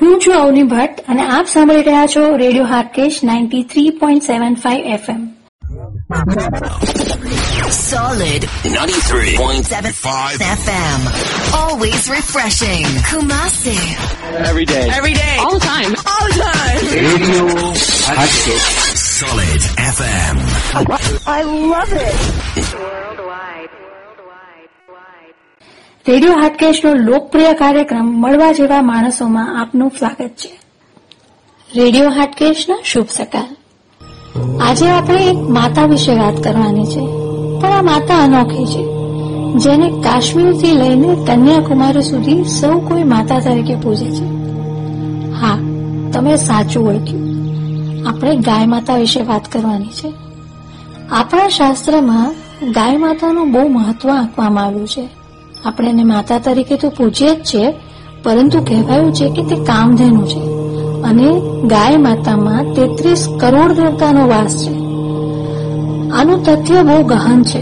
હું છું અવની ભટ્ટ અને આપ સાંભળી રહ્યા છો radio Harkesh ninety three point seven five FM Solid 93.75 FM. Always refreshing. Kumasi. Every day. Every day. All the time. All the time. Radio Hatchet. Solid FM. I love it. Radio હાટકેશનો લોકપ્રિય કાર્યક્રમ મળવા જેવા માણસોમાં આપનું સ્વાગત છે. Radio હાટકેશના શુભ સકાળ આજે આપણે એક માતા વિશે વાત કરવાની છે, પણ આ માતા અનોખી છે, જેને કાશ્મીરથી લઈને કન્યાકુમારી સુધી સૌ કોઈ માતા તરીકે પૂજે છે. હા, તમે સાચું ઓળખ્યું. આપણે ગાય માતા વિશે વાત કરવાની છે. આપણા શાસ્ત્રમાં ગાય માતાનું બહુ મહત્વ આપવામાં આવ્યું છે. આપણે એને માતા તરીકે તો પૂજીએ જ છીએ પરંતુ કહેવાયું છે કે તે કામધેનુ છે. અને ગાય માતામાં તેત્રીસ કરોડ દેવતાનો વાસ છે. આનું તથ્ય બહુ ગહન છે,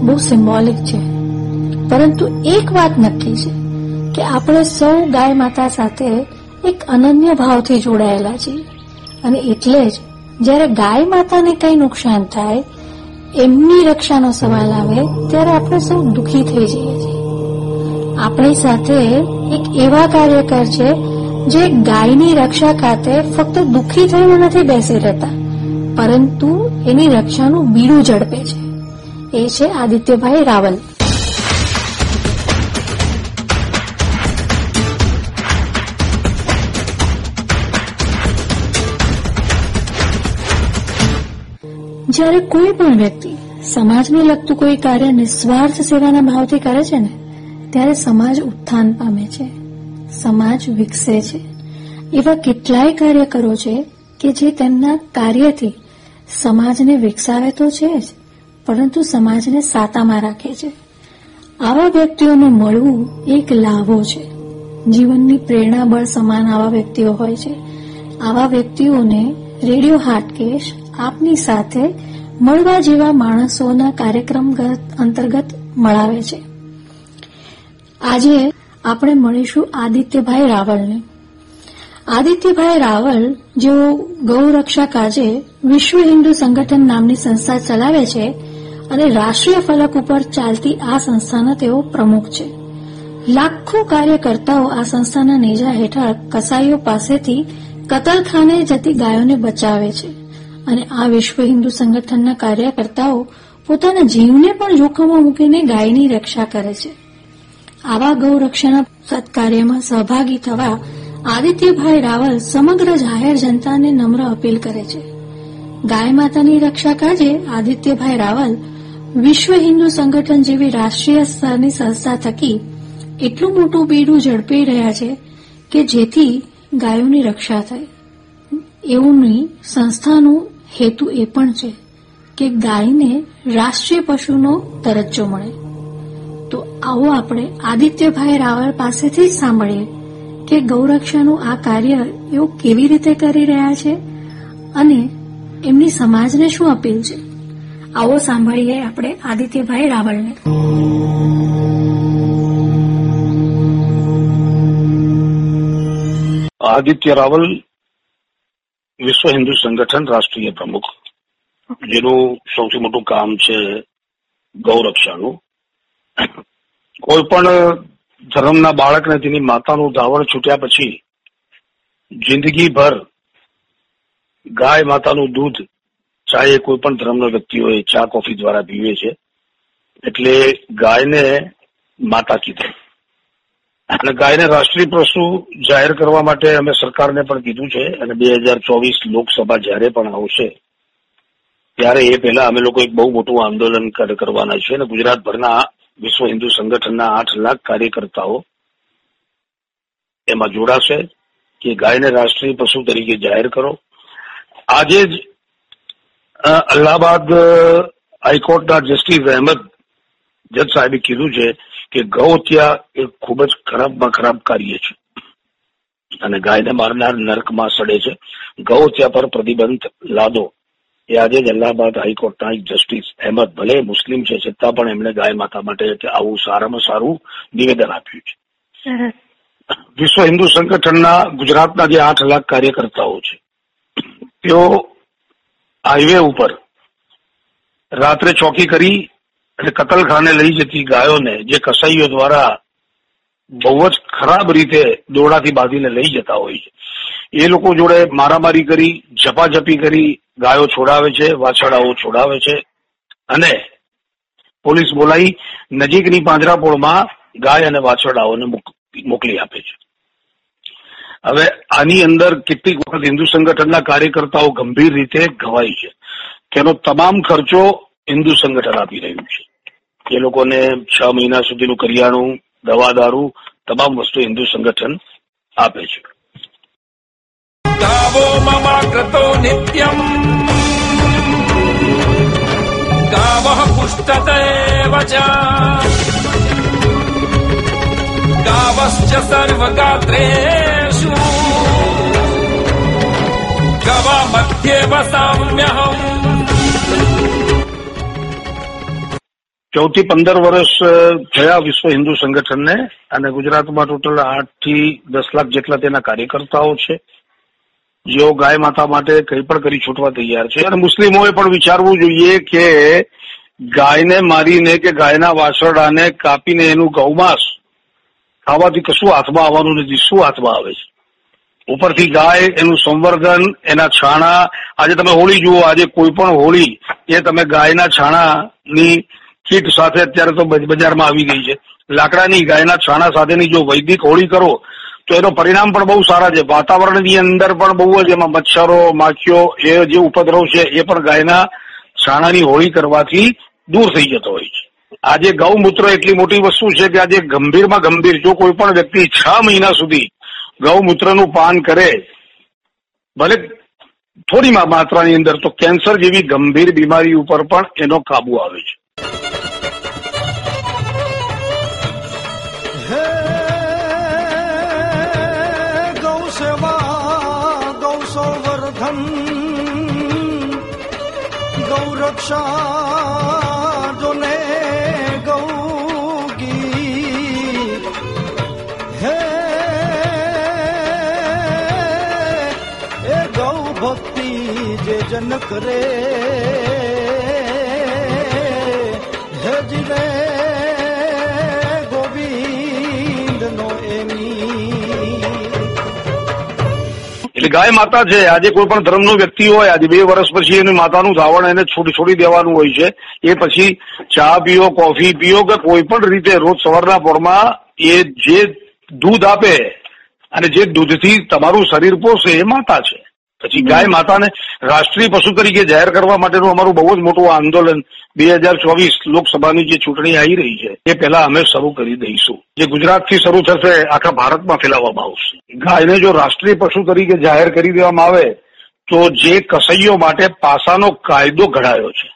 બહુ સિમ્બોલિક છે. પરંતુ એક વાત નક્કી છે કે આપણે સૌ ગાય માતા સાથે એક અનન્ય ભાવથી જોડાયેલા છીએ. અને એટલે જ જ્યારે ગાય માતાને કંઈ નુકસાન થાય, એમની રક્ષાનો સવાલ આવે, ત્યારે આપણે સૌ દુઃખી થઈ જઈએ. આપણી સાથે એક એવા કાર્યકર છે, જે ગાયની રક્ષા ખાતે ફક્ત દુઃખી થઈને નથી બેસી રહેતા, પરંતુ એની રક્ષાનું બીડું ઝડપે છે. એ છે આદિત્યભાઈ રાવલ. જ્યારે કોઈ પણ વ્યક્તિ સમાજને લગતું કોઈ કાર્ય નિસ્વાર્થ સેવાના ભાવથી કરે છે ને ત્યારે સમાજ ઉત્થાન પામે છે. સમાજ વિકસે છે. એવા કેટલાય કાર્યકરો છે કે જે તેમના કાર્યથી સમાજને વિકસાવે તો છે જ, પરંતુ સમાજને સાતામાં રાખે છે. આવા વ્યક્તિઓને મળવું એક લાભો છે. જીવનની પ્રેરણા બળ સમાન આવા વ્યક્તિઓ હોય છે. આવા વ્યક્તિઓને રેડિયો હાટકેશ આપની સાથે મળવા જેવા માણસોના કાર્યક્રમ અંતર્ગત મળાવે છે. આજે આપણે મળીશું આદિત્યભાઈ રાવલને. આદિત્યભાઈ રાવલ, જેઓ ગૌરક્ષા કાજે વિશ્વ હિન્દુ સંગઠન નામની સંસ્થા ચલાવે છે અને રાષ્ટ્રીય ફલક ઉપર ચાલતી આ સંસ્થાના તેઓ પ્રમુખ છે. લાખો કાર્યકર્તાઓ આ સંસ્થાના નેજા હેઠળ કસાઈઓ પાસેથી કતલખાને જતી ગાયોને બચાવે છે અને આ વિશ્વ હિન્દુ સંગઠનના કાર્યકર્તાઓ પોતાના જીવને પણ જોખમમાં મૂકીને ગાયની રક્ષા કરે છે. આવા ગૌરક્ષાના સત્કાર્યમાં સહભાગી થવા આદિત્યભાઈ રાવલ સમગ્ર જાહેર જનતાને નમ્ર અપીલ કરે છે. ગાય માતાની રક્ષા કાજે આદિત્યભાઈ રાવલ વિશ્વ હિન્દુ સંગઠન જેવી રાષ્ટ્રીય સ્તરની સંસ્થા થકી એટલું મોટું બીડું ઝડપી રહ્યા છે કે જેથી ગાયોની રક્ષા થાય. એવુંની સંસ્થાનું હેતુ એ પણ છે કે ગાયને રાષ્ટ્રીય પશુનો દરજ્જો મળે. આવો આપણે આદિત્યભાઈ રાવલ પાસેથી જ સાંભળીએ કે ગૌરક્ષાનું આ કાર્ય એઓ કેવી રીતે કરી રહ્યા છે અને એમની સમાજને શું અપીલ છે? આવો સાંભળીએ આપણે આદિત્યભાઈ રાવળને આદિત્ય રાવલ વિશ્વ હિન્દુ સંગઠન રાષ્ટ્રીય પ્રમુખ. જેનું સૌથી મોટું કામ છે ગૌરક્ષાનું. કોઈ પણ ધર્મના બાળકને તેની માતાનું ધાવણ છૂટ્યા પછી જિંદગીભર ગાય માતાનું દૂધ ચાહે કોઈ પણ ધર્મનો વ્યક્તિ હોય ચા કોફી દ્વારા પીવે છે, એટલે ગાયને માતા કીધું. અને ગાયને રાષ્ટ્રીય પશુ જાહેર કરવા માટે અમે સરકારને પણ કીધું છે અને બે હજાર ચોવીસ લોકસભા જયારે પણ આવશે, ત્યારે એ પહેલા અમે લોકો એક બહુ મોટું આંદોલન કરવાના છે અને ગુજરાતભરના વિશ્વ હિન્દુ સંગઠનના આઠ લાખ કાર્યકર્તાઓ એમાં જોડાશે કે ગાયને રાષ્ટ્રીય પશુ તરીકે જાહેર કરો. આજે જ અલ્હાબાદ હાઈકોર્ટના જસ્ટિસ અહેમદ જજ સાહેબે કીધું છે કે ગૌ હત્યા એ ખૂબ જ ખરાબમાં ખરાબ કાર્ય છે. અને ગાયને મારનાર નર્કમાં સડે છે. ગૌ હત્યા પર પ્રતિબંધ લાદો. એ આજે જ અલ્હાબાદ હાઈકોર્ટના એક જસ્ટિસ અહેમદ ભલે મુસ્લિમ છે છતાં પણ એમણે ગાય માતા માટે આવું સારામાં સારું નિવેદન આપ્યું છે. વિશ્વ હિન્દુ સંગઠનના ગુજરાતના જે આઠ લાખ કાર્યકર્તાઓ છે તેઓ હાઈવે ઉપર રાત્રે ચોકી કરી અને કતલખાને લઈ જતી ગાયોને જે કસાઈઓ દ્વારા બહુ જ ખરાબ રીતે દોડાથી બાંધીને લઈ જતા હોય છે. એ લોકો જોડે મારામારી કરી, ઝપાઝપી કરી, ગાયો છોડાવે છે વાછડાઓ છોડાવે છે. અને પોલીસ બોલાવી નજીકની પાંજરાપોળમાં ગાય અને વાછરડાઓને મોકલી આપે છે. હવે આની અંદર કેટલીક વખત હિન્દુ સંગઠનના કાર્યકર્તાઓ ગંભીર રીતે ઘવાય છે. તેનો તમામ ખર્ચો હિન્દુ સંગઠન આપી રહ્યું છે. એ લોકોને છ મહિના સુધીનું કરિયાણું, દવા દારૂ, તમામ વસ્તુ હિન્દુ સંગઠન આપે છે. गावो मम कृतो नित्यम् गावः पुष्टते एव च गावश्च सर्वगात्रेषु गवमध्ये वसाम्यहम् ચૌથી પંદર વર્ષ અ, થયા વિશ્વ હિન્દુ સંગઠનને અને ગુજરાતમાં ટોટલ આઠ થી દસ લાખ જેટલા તેના કાર્યકર્તાઓ છે જેઓ ગાય માતા માટે કંઈ પણ કરી છૂટવા તૈયાર છે. અને મુસ્લિમોએ પણ વિચારવું જોઈએ કે ગાયને મારીને કે ગાયના વાસરડાને કાપીને એનું ગૌમાંસ ખાવાથી કશું હાથમાં આવવાનું નથી. શું હાથમાં આવે છે? ઉપરથી ગાય, એનું સંવર્ધન, એના છાણા. આજે તમે હોળી જુઓ, આજે કોઈ પણ હોળી એ તમે ગાયના છાણાની કીટ સાથે, અત્યારે તો બજ- બજારમાં આવી ગઈ છે. લાકડાની ગાયના છાણા સાથેની જો વૈદિક હોળી કરો તો એનો પરિણામ પણ બહુ સારા છે. વાતાવરણની અંદર પણ બહુ જ એમાં મચ્છરો, માખીઓ એ જે ઉપદ્રવ છે, એ પણ ગાયના છાણાની હોળી કરવાથી દૂર થઈ જતો હોય છે. આજે ગૌમૂત્ર એટલી મોટી વસ્તુ છે કે આજે ગંભીરમાં ગંભીર, જો કોઈ પણ વ્યક્તિ છ મહિના સુધી ગૌમૂત્રનું પાન કરે, ભલે થોડી માત્રાની અંદર, તો કેન્સર જેવી ગંભીર બીમારી ઉપર પણ એનો કાબુ આવે છે. ગૌ સંવર્ધન ગૌ રક્ષા જોને ગૌ ગીત હે એ ગૌ ભક્તિ જે જન કરે હે જીવે ગાય માતા છે, આજે કોઈ પણ ધર્મનો વ્યક્તિ હોય, આજે બે વર્ષ પછી એની માતાનું ધાવણ એને છોડી છોડી દેવાનું હોય છે, એ પછી ચા પીઓ, કોફી પીઓ કે કોઈ પણ રીતે રોજ સવારના પોરમાં એ જે દૂધ આપે અને જે દૂધથી તમારું શરીર પોષે એ માતા છે. પછી ગાય માતાને રાષ્ટ્રીય પશુ તરીકે જાહેર કરવા માટેનું અમારું બહુ જ મોટું આંદોલન બે હજાર ચોવીસ લોકસભાની જે ચૂંટણી આવી રહી છે એ પહેલા અમે શરૂ કરી દઈશું. જે ગુજરાતથી શરૂ થશે આખા ભારતમાં ફેલાવવામાં આવશે. ગાયને જો રાષ્ટ્રીય પશુ તરીકે જાહેર કરી દેવામાં આવે તો જે કસૈયો માટે પાસાનો કાયદો ઘડાયો છે.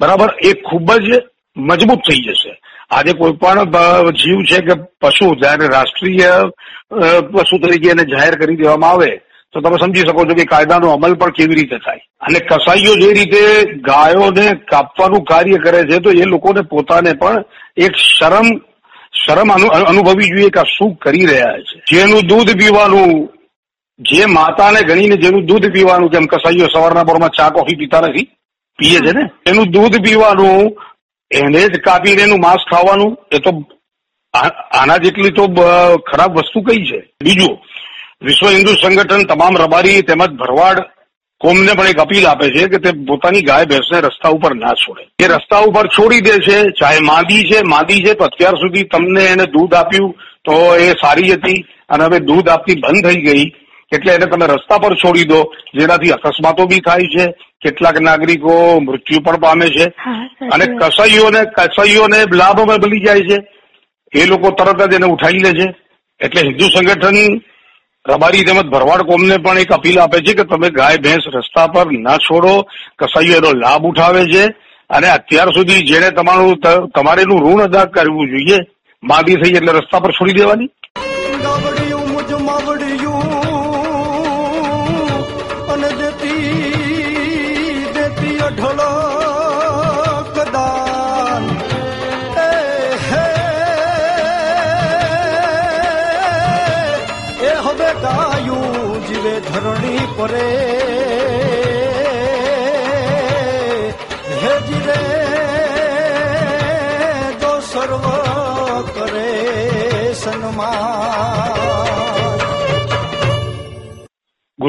બરાબર? એ ખૂબ જ મજબૂત થઈ જશે. આજે કોઈ પણ જીવ છે કે પશુ જયારે રાષ્ટ્રીય પશુ તરીકે એને જાહેર કરી દેવામાં આવે તો તમે સમજી શકો છો કે કાયદાનો અમલ પણ કેવી રીતે થાય. અને કસાઈઓ જે રીતે ગાયોને કાપવાનું કાર્ય કરે છે, તો એ લોકોને પોતાને પણ એક શરમ શરમ અનુભવી જોઈએ કે શું કરી રહ્યા છે. જેનું દૂધ પીવાનું, જે માતાને ગણીને જેનું દૂધ પીવાનું, જેમ કસાઈઓ સવારના પોરમાં ચા, કોફી પીતા નથી, પીએ છે ને? એનું દૂધ પીવાનું, એને જ કાપીને એનું માંસ ખાવાનું, એ તો આના જેટલી તો ખરાબ વસ્તુ કઈ છે? બીજું વિશ્વ હિન્દુ સંગઠન તમામ રબારી તેમજ ભરવાડ કોમને પણ એક અપીલ આપે છે કે તે પોતાની ગાય ભેંસને રસ્તા ઉપર ના છોડે. એ રસ્તા ઉપર છોડી દે છે ચાહે માદી છે માદી છે તો અત્યાર સુધી તમને એને દૂધ આપ્યું તો એ સારી હતી. અને હવે દૂધ આપતી બંધ થઈ ગઈ એટલે એને તમે રસ્તા પર છોડી દો. જેનાથી અકસ્માતો બી થાય છે કેટલાક નાગરિકો મૃત્યુ પણ પામે છે. અને. કસાઈઓને કસાઈઓને લાભ મળી જાય છે. એ લોકો તરત જ એને ઉઠાવી લે છે. એટલે હિન્દુ સંગઠન રબારી તેમજ ભરવાડ કોમને પણ એક અપીલ આપે છે કે તમે ગાય, ભેંસ રસ્તા પર ના છોડો કસાઈઓ એનો લાભ ઉઠાવે છે. અને અત્યાર સુધી જેને તમારું, તમારેનું ઋણ અદા કરવું જોઈએ માદી થઈ એટલે રસ્તા પર છોડી દેવાની.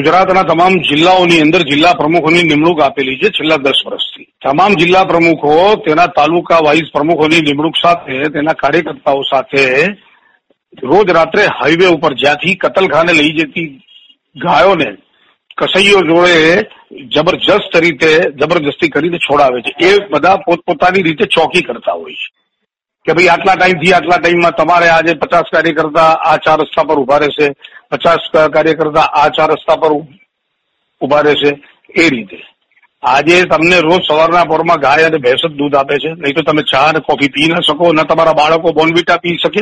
ગુજરાતના તમામ જિલ્લાઓની અંદર જિલ્લા પ્રમુખોની નિમણૂક આપેલી છે છેલ્લા દસ વર્ષથી. તમામ જિલ્લા પ્રમુખો, તેના તાલુકા વાઇઝ પ્રમુખોની નિમણૂક સાથે, તેના કાર્યકર્તાઓ સાથે રોજ રાત્રે હાઈવે ઉપર જ્યાંથી કતલખાને લઈ જતી ગાયોને કસૈયો જોડે જબરજસ્ત રીતે, જબરજસ્તી કરીને છોડાવે છે. એ બધા પોતપોતાની રીતે ચોકી કરતા હોય છે. કે ભાઈ આટલા ટાઈમથી આટલા ટાઈમમાં તમારે આજે પચાસ કાર્યકર્તા આ ચાર રસ્તા પર ઊભા રહેશે. પચાસ કાર્યકર્તા આ ચાર રસ્તા પર ઊભા રહેશે એ રીતે. આજે તમને રોજ સવારના પોરમાં ગાય અને ભેંસ જ દૂધ આપે છે. નહીં તો તમે ચા અને કોફી પી ના શકો ન તમારા બાળકો બોનવીટા પી શકે.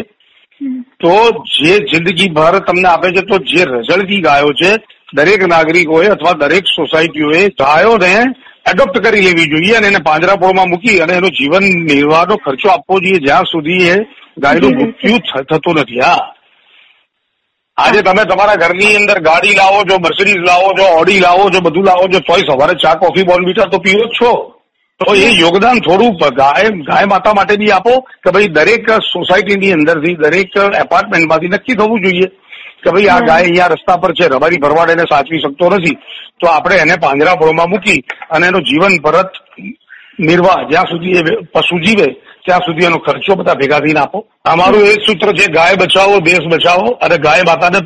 તો જે જિંદગી ભર તમને આપે છે તો જે રઝળતી ગાયો છે દરેક નાગરિકોએ અથવા દરેક સોસાયટીઓએ ગાયોને એડોપ્ટ કરી લેવી જોઈએ અને એને પાંજરાપોળમાં મૂકી અને એનો જીવન નિર્વાહનો ખર્ચો આપવો જોઈએ. જ્યાં સુધી એ ગાયનું મૃત્યુ થતું નથી. હા. આજે તમે તમારા ઘરની અંદર ગાડી લાવો છો મર્સિડીઝ લાવો છો ઓડી લાવો છો બધું લાવો છો તોય સવારે ચા કોફી બોર્નવીટા તો પીવો જ છો. તો એ યોગદાન થોડું ગાય ગાય માતા માટે બી આપો કે ભાઈ દરેક સોસાયટીની અંદરથી દરેક એપાર્ટમેન્ટમાંથી નક્કી થવું જોઈએ કે ભાઈ આ ગાય અહીંયા રસ્તા પર છે રબારી ભરવાડ એને સાચવી શકતો નથી. તો આપણે એને પાંજરાપોળમાં મૂકી અને એનું જીવન પરત નિર્વાહ જ્યાં સુધી એ પશુ જીવે ત્યાં સુધી એનો ખર્ચો બધા ભેગા થઈને આપો અમારું એ જ સૂત્ર છે ગાય બચાવો દેશ બચાવો અને ગાય માતાને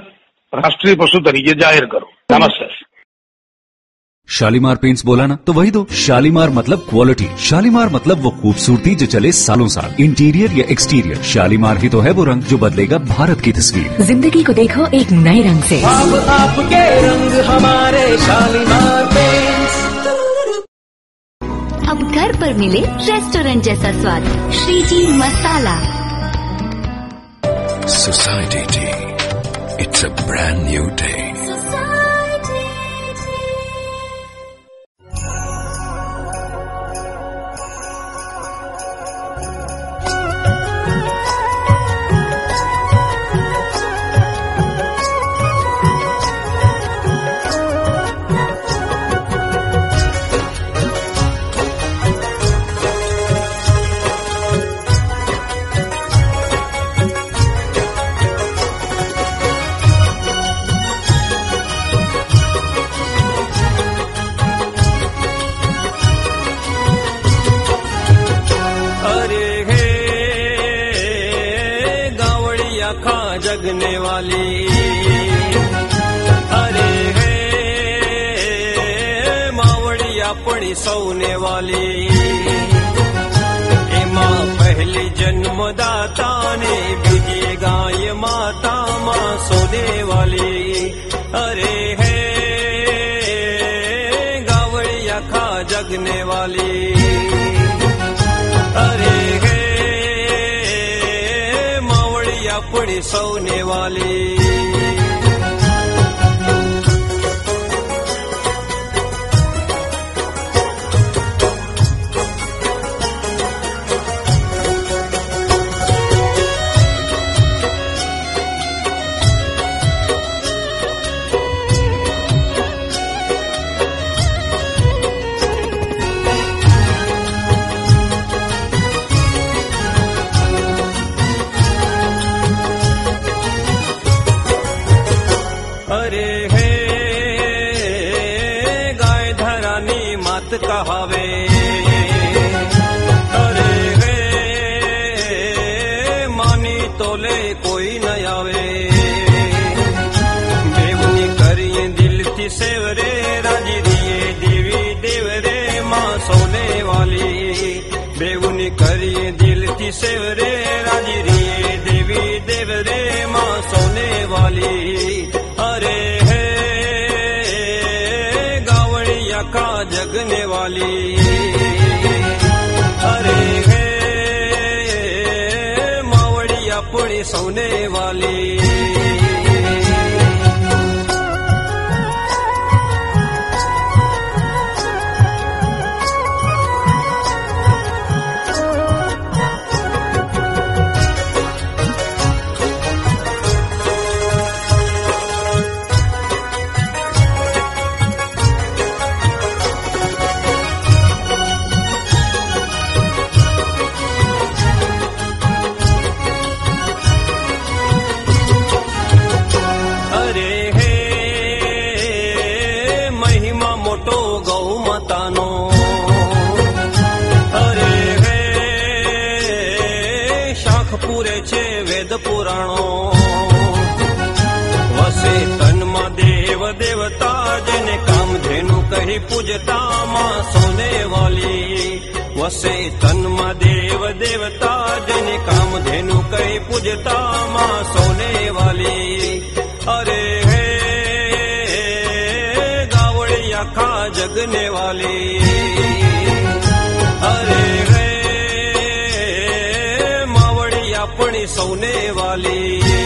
રાષ્ટ્રીય પશુ તરીકે જાહેર કરો નમસ્તે शालीमार पेंट्स बोला ना तो वही दो शालीमार मतलब क्वालिटी शालीमार मतलब वो खूबसूरती जो चले सालों साल इंटीरियर या एक्सटीरियर शालीमार ही तो है वो रंग जो बदलेगा भारत की तस्वीर जिंदगी को देखो एक नए रंग से अब आपके रंग हमारे शालीमार पेंट्स अब घर पर मिले रेस्टोरेंट जैसा स्वाद श्रीजी मसाला Society Tea. It's a brand new day. जगने वाली अरे हे मावड़िया पड़ी सौने वाली એમાં પહેલી જન્મદાતાને બીજી ગાય માતા માં સોને વાલી અરે अपने सौने वाले हरे हे। गाय धरानी मत कहावे। કા જગને વાલી કહી પૂજતા માં સોને વાલી. વસે તનમાં દેવ, દેવતા જેને કામધેનુ કઈ પૂજતા માં સોને વાલી. અરે હે ગાવળી આખા જગને વાલી. અરે હે માવળી આપણી સૌને વાલી.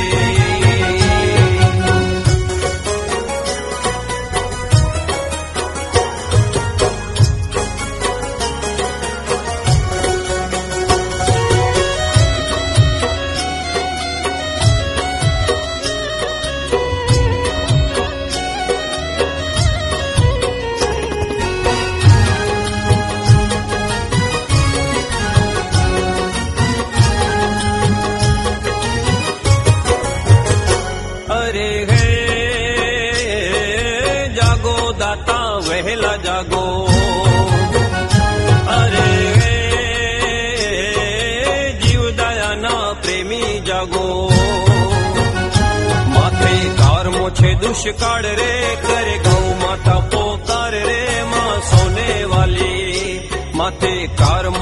છે रे રે કરે ગૌ માતા પોકાર રે માં સોને વાલી માથે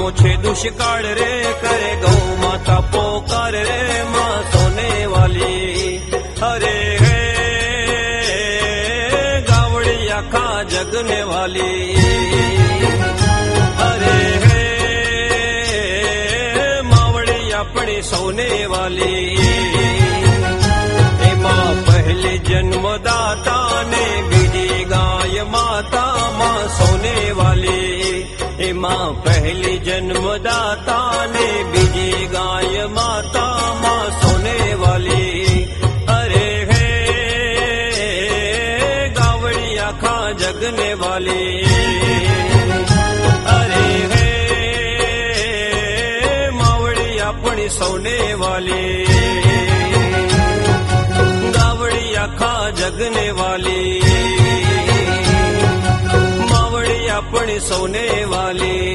मोछे છે દુષ્કાળ રે કરે ગૌ માતા પોકાર રે માં સોને વાલી અરે હે ગાવડી આખા જગને એમાં પહેલી જન્મદાતા સૌને વાલી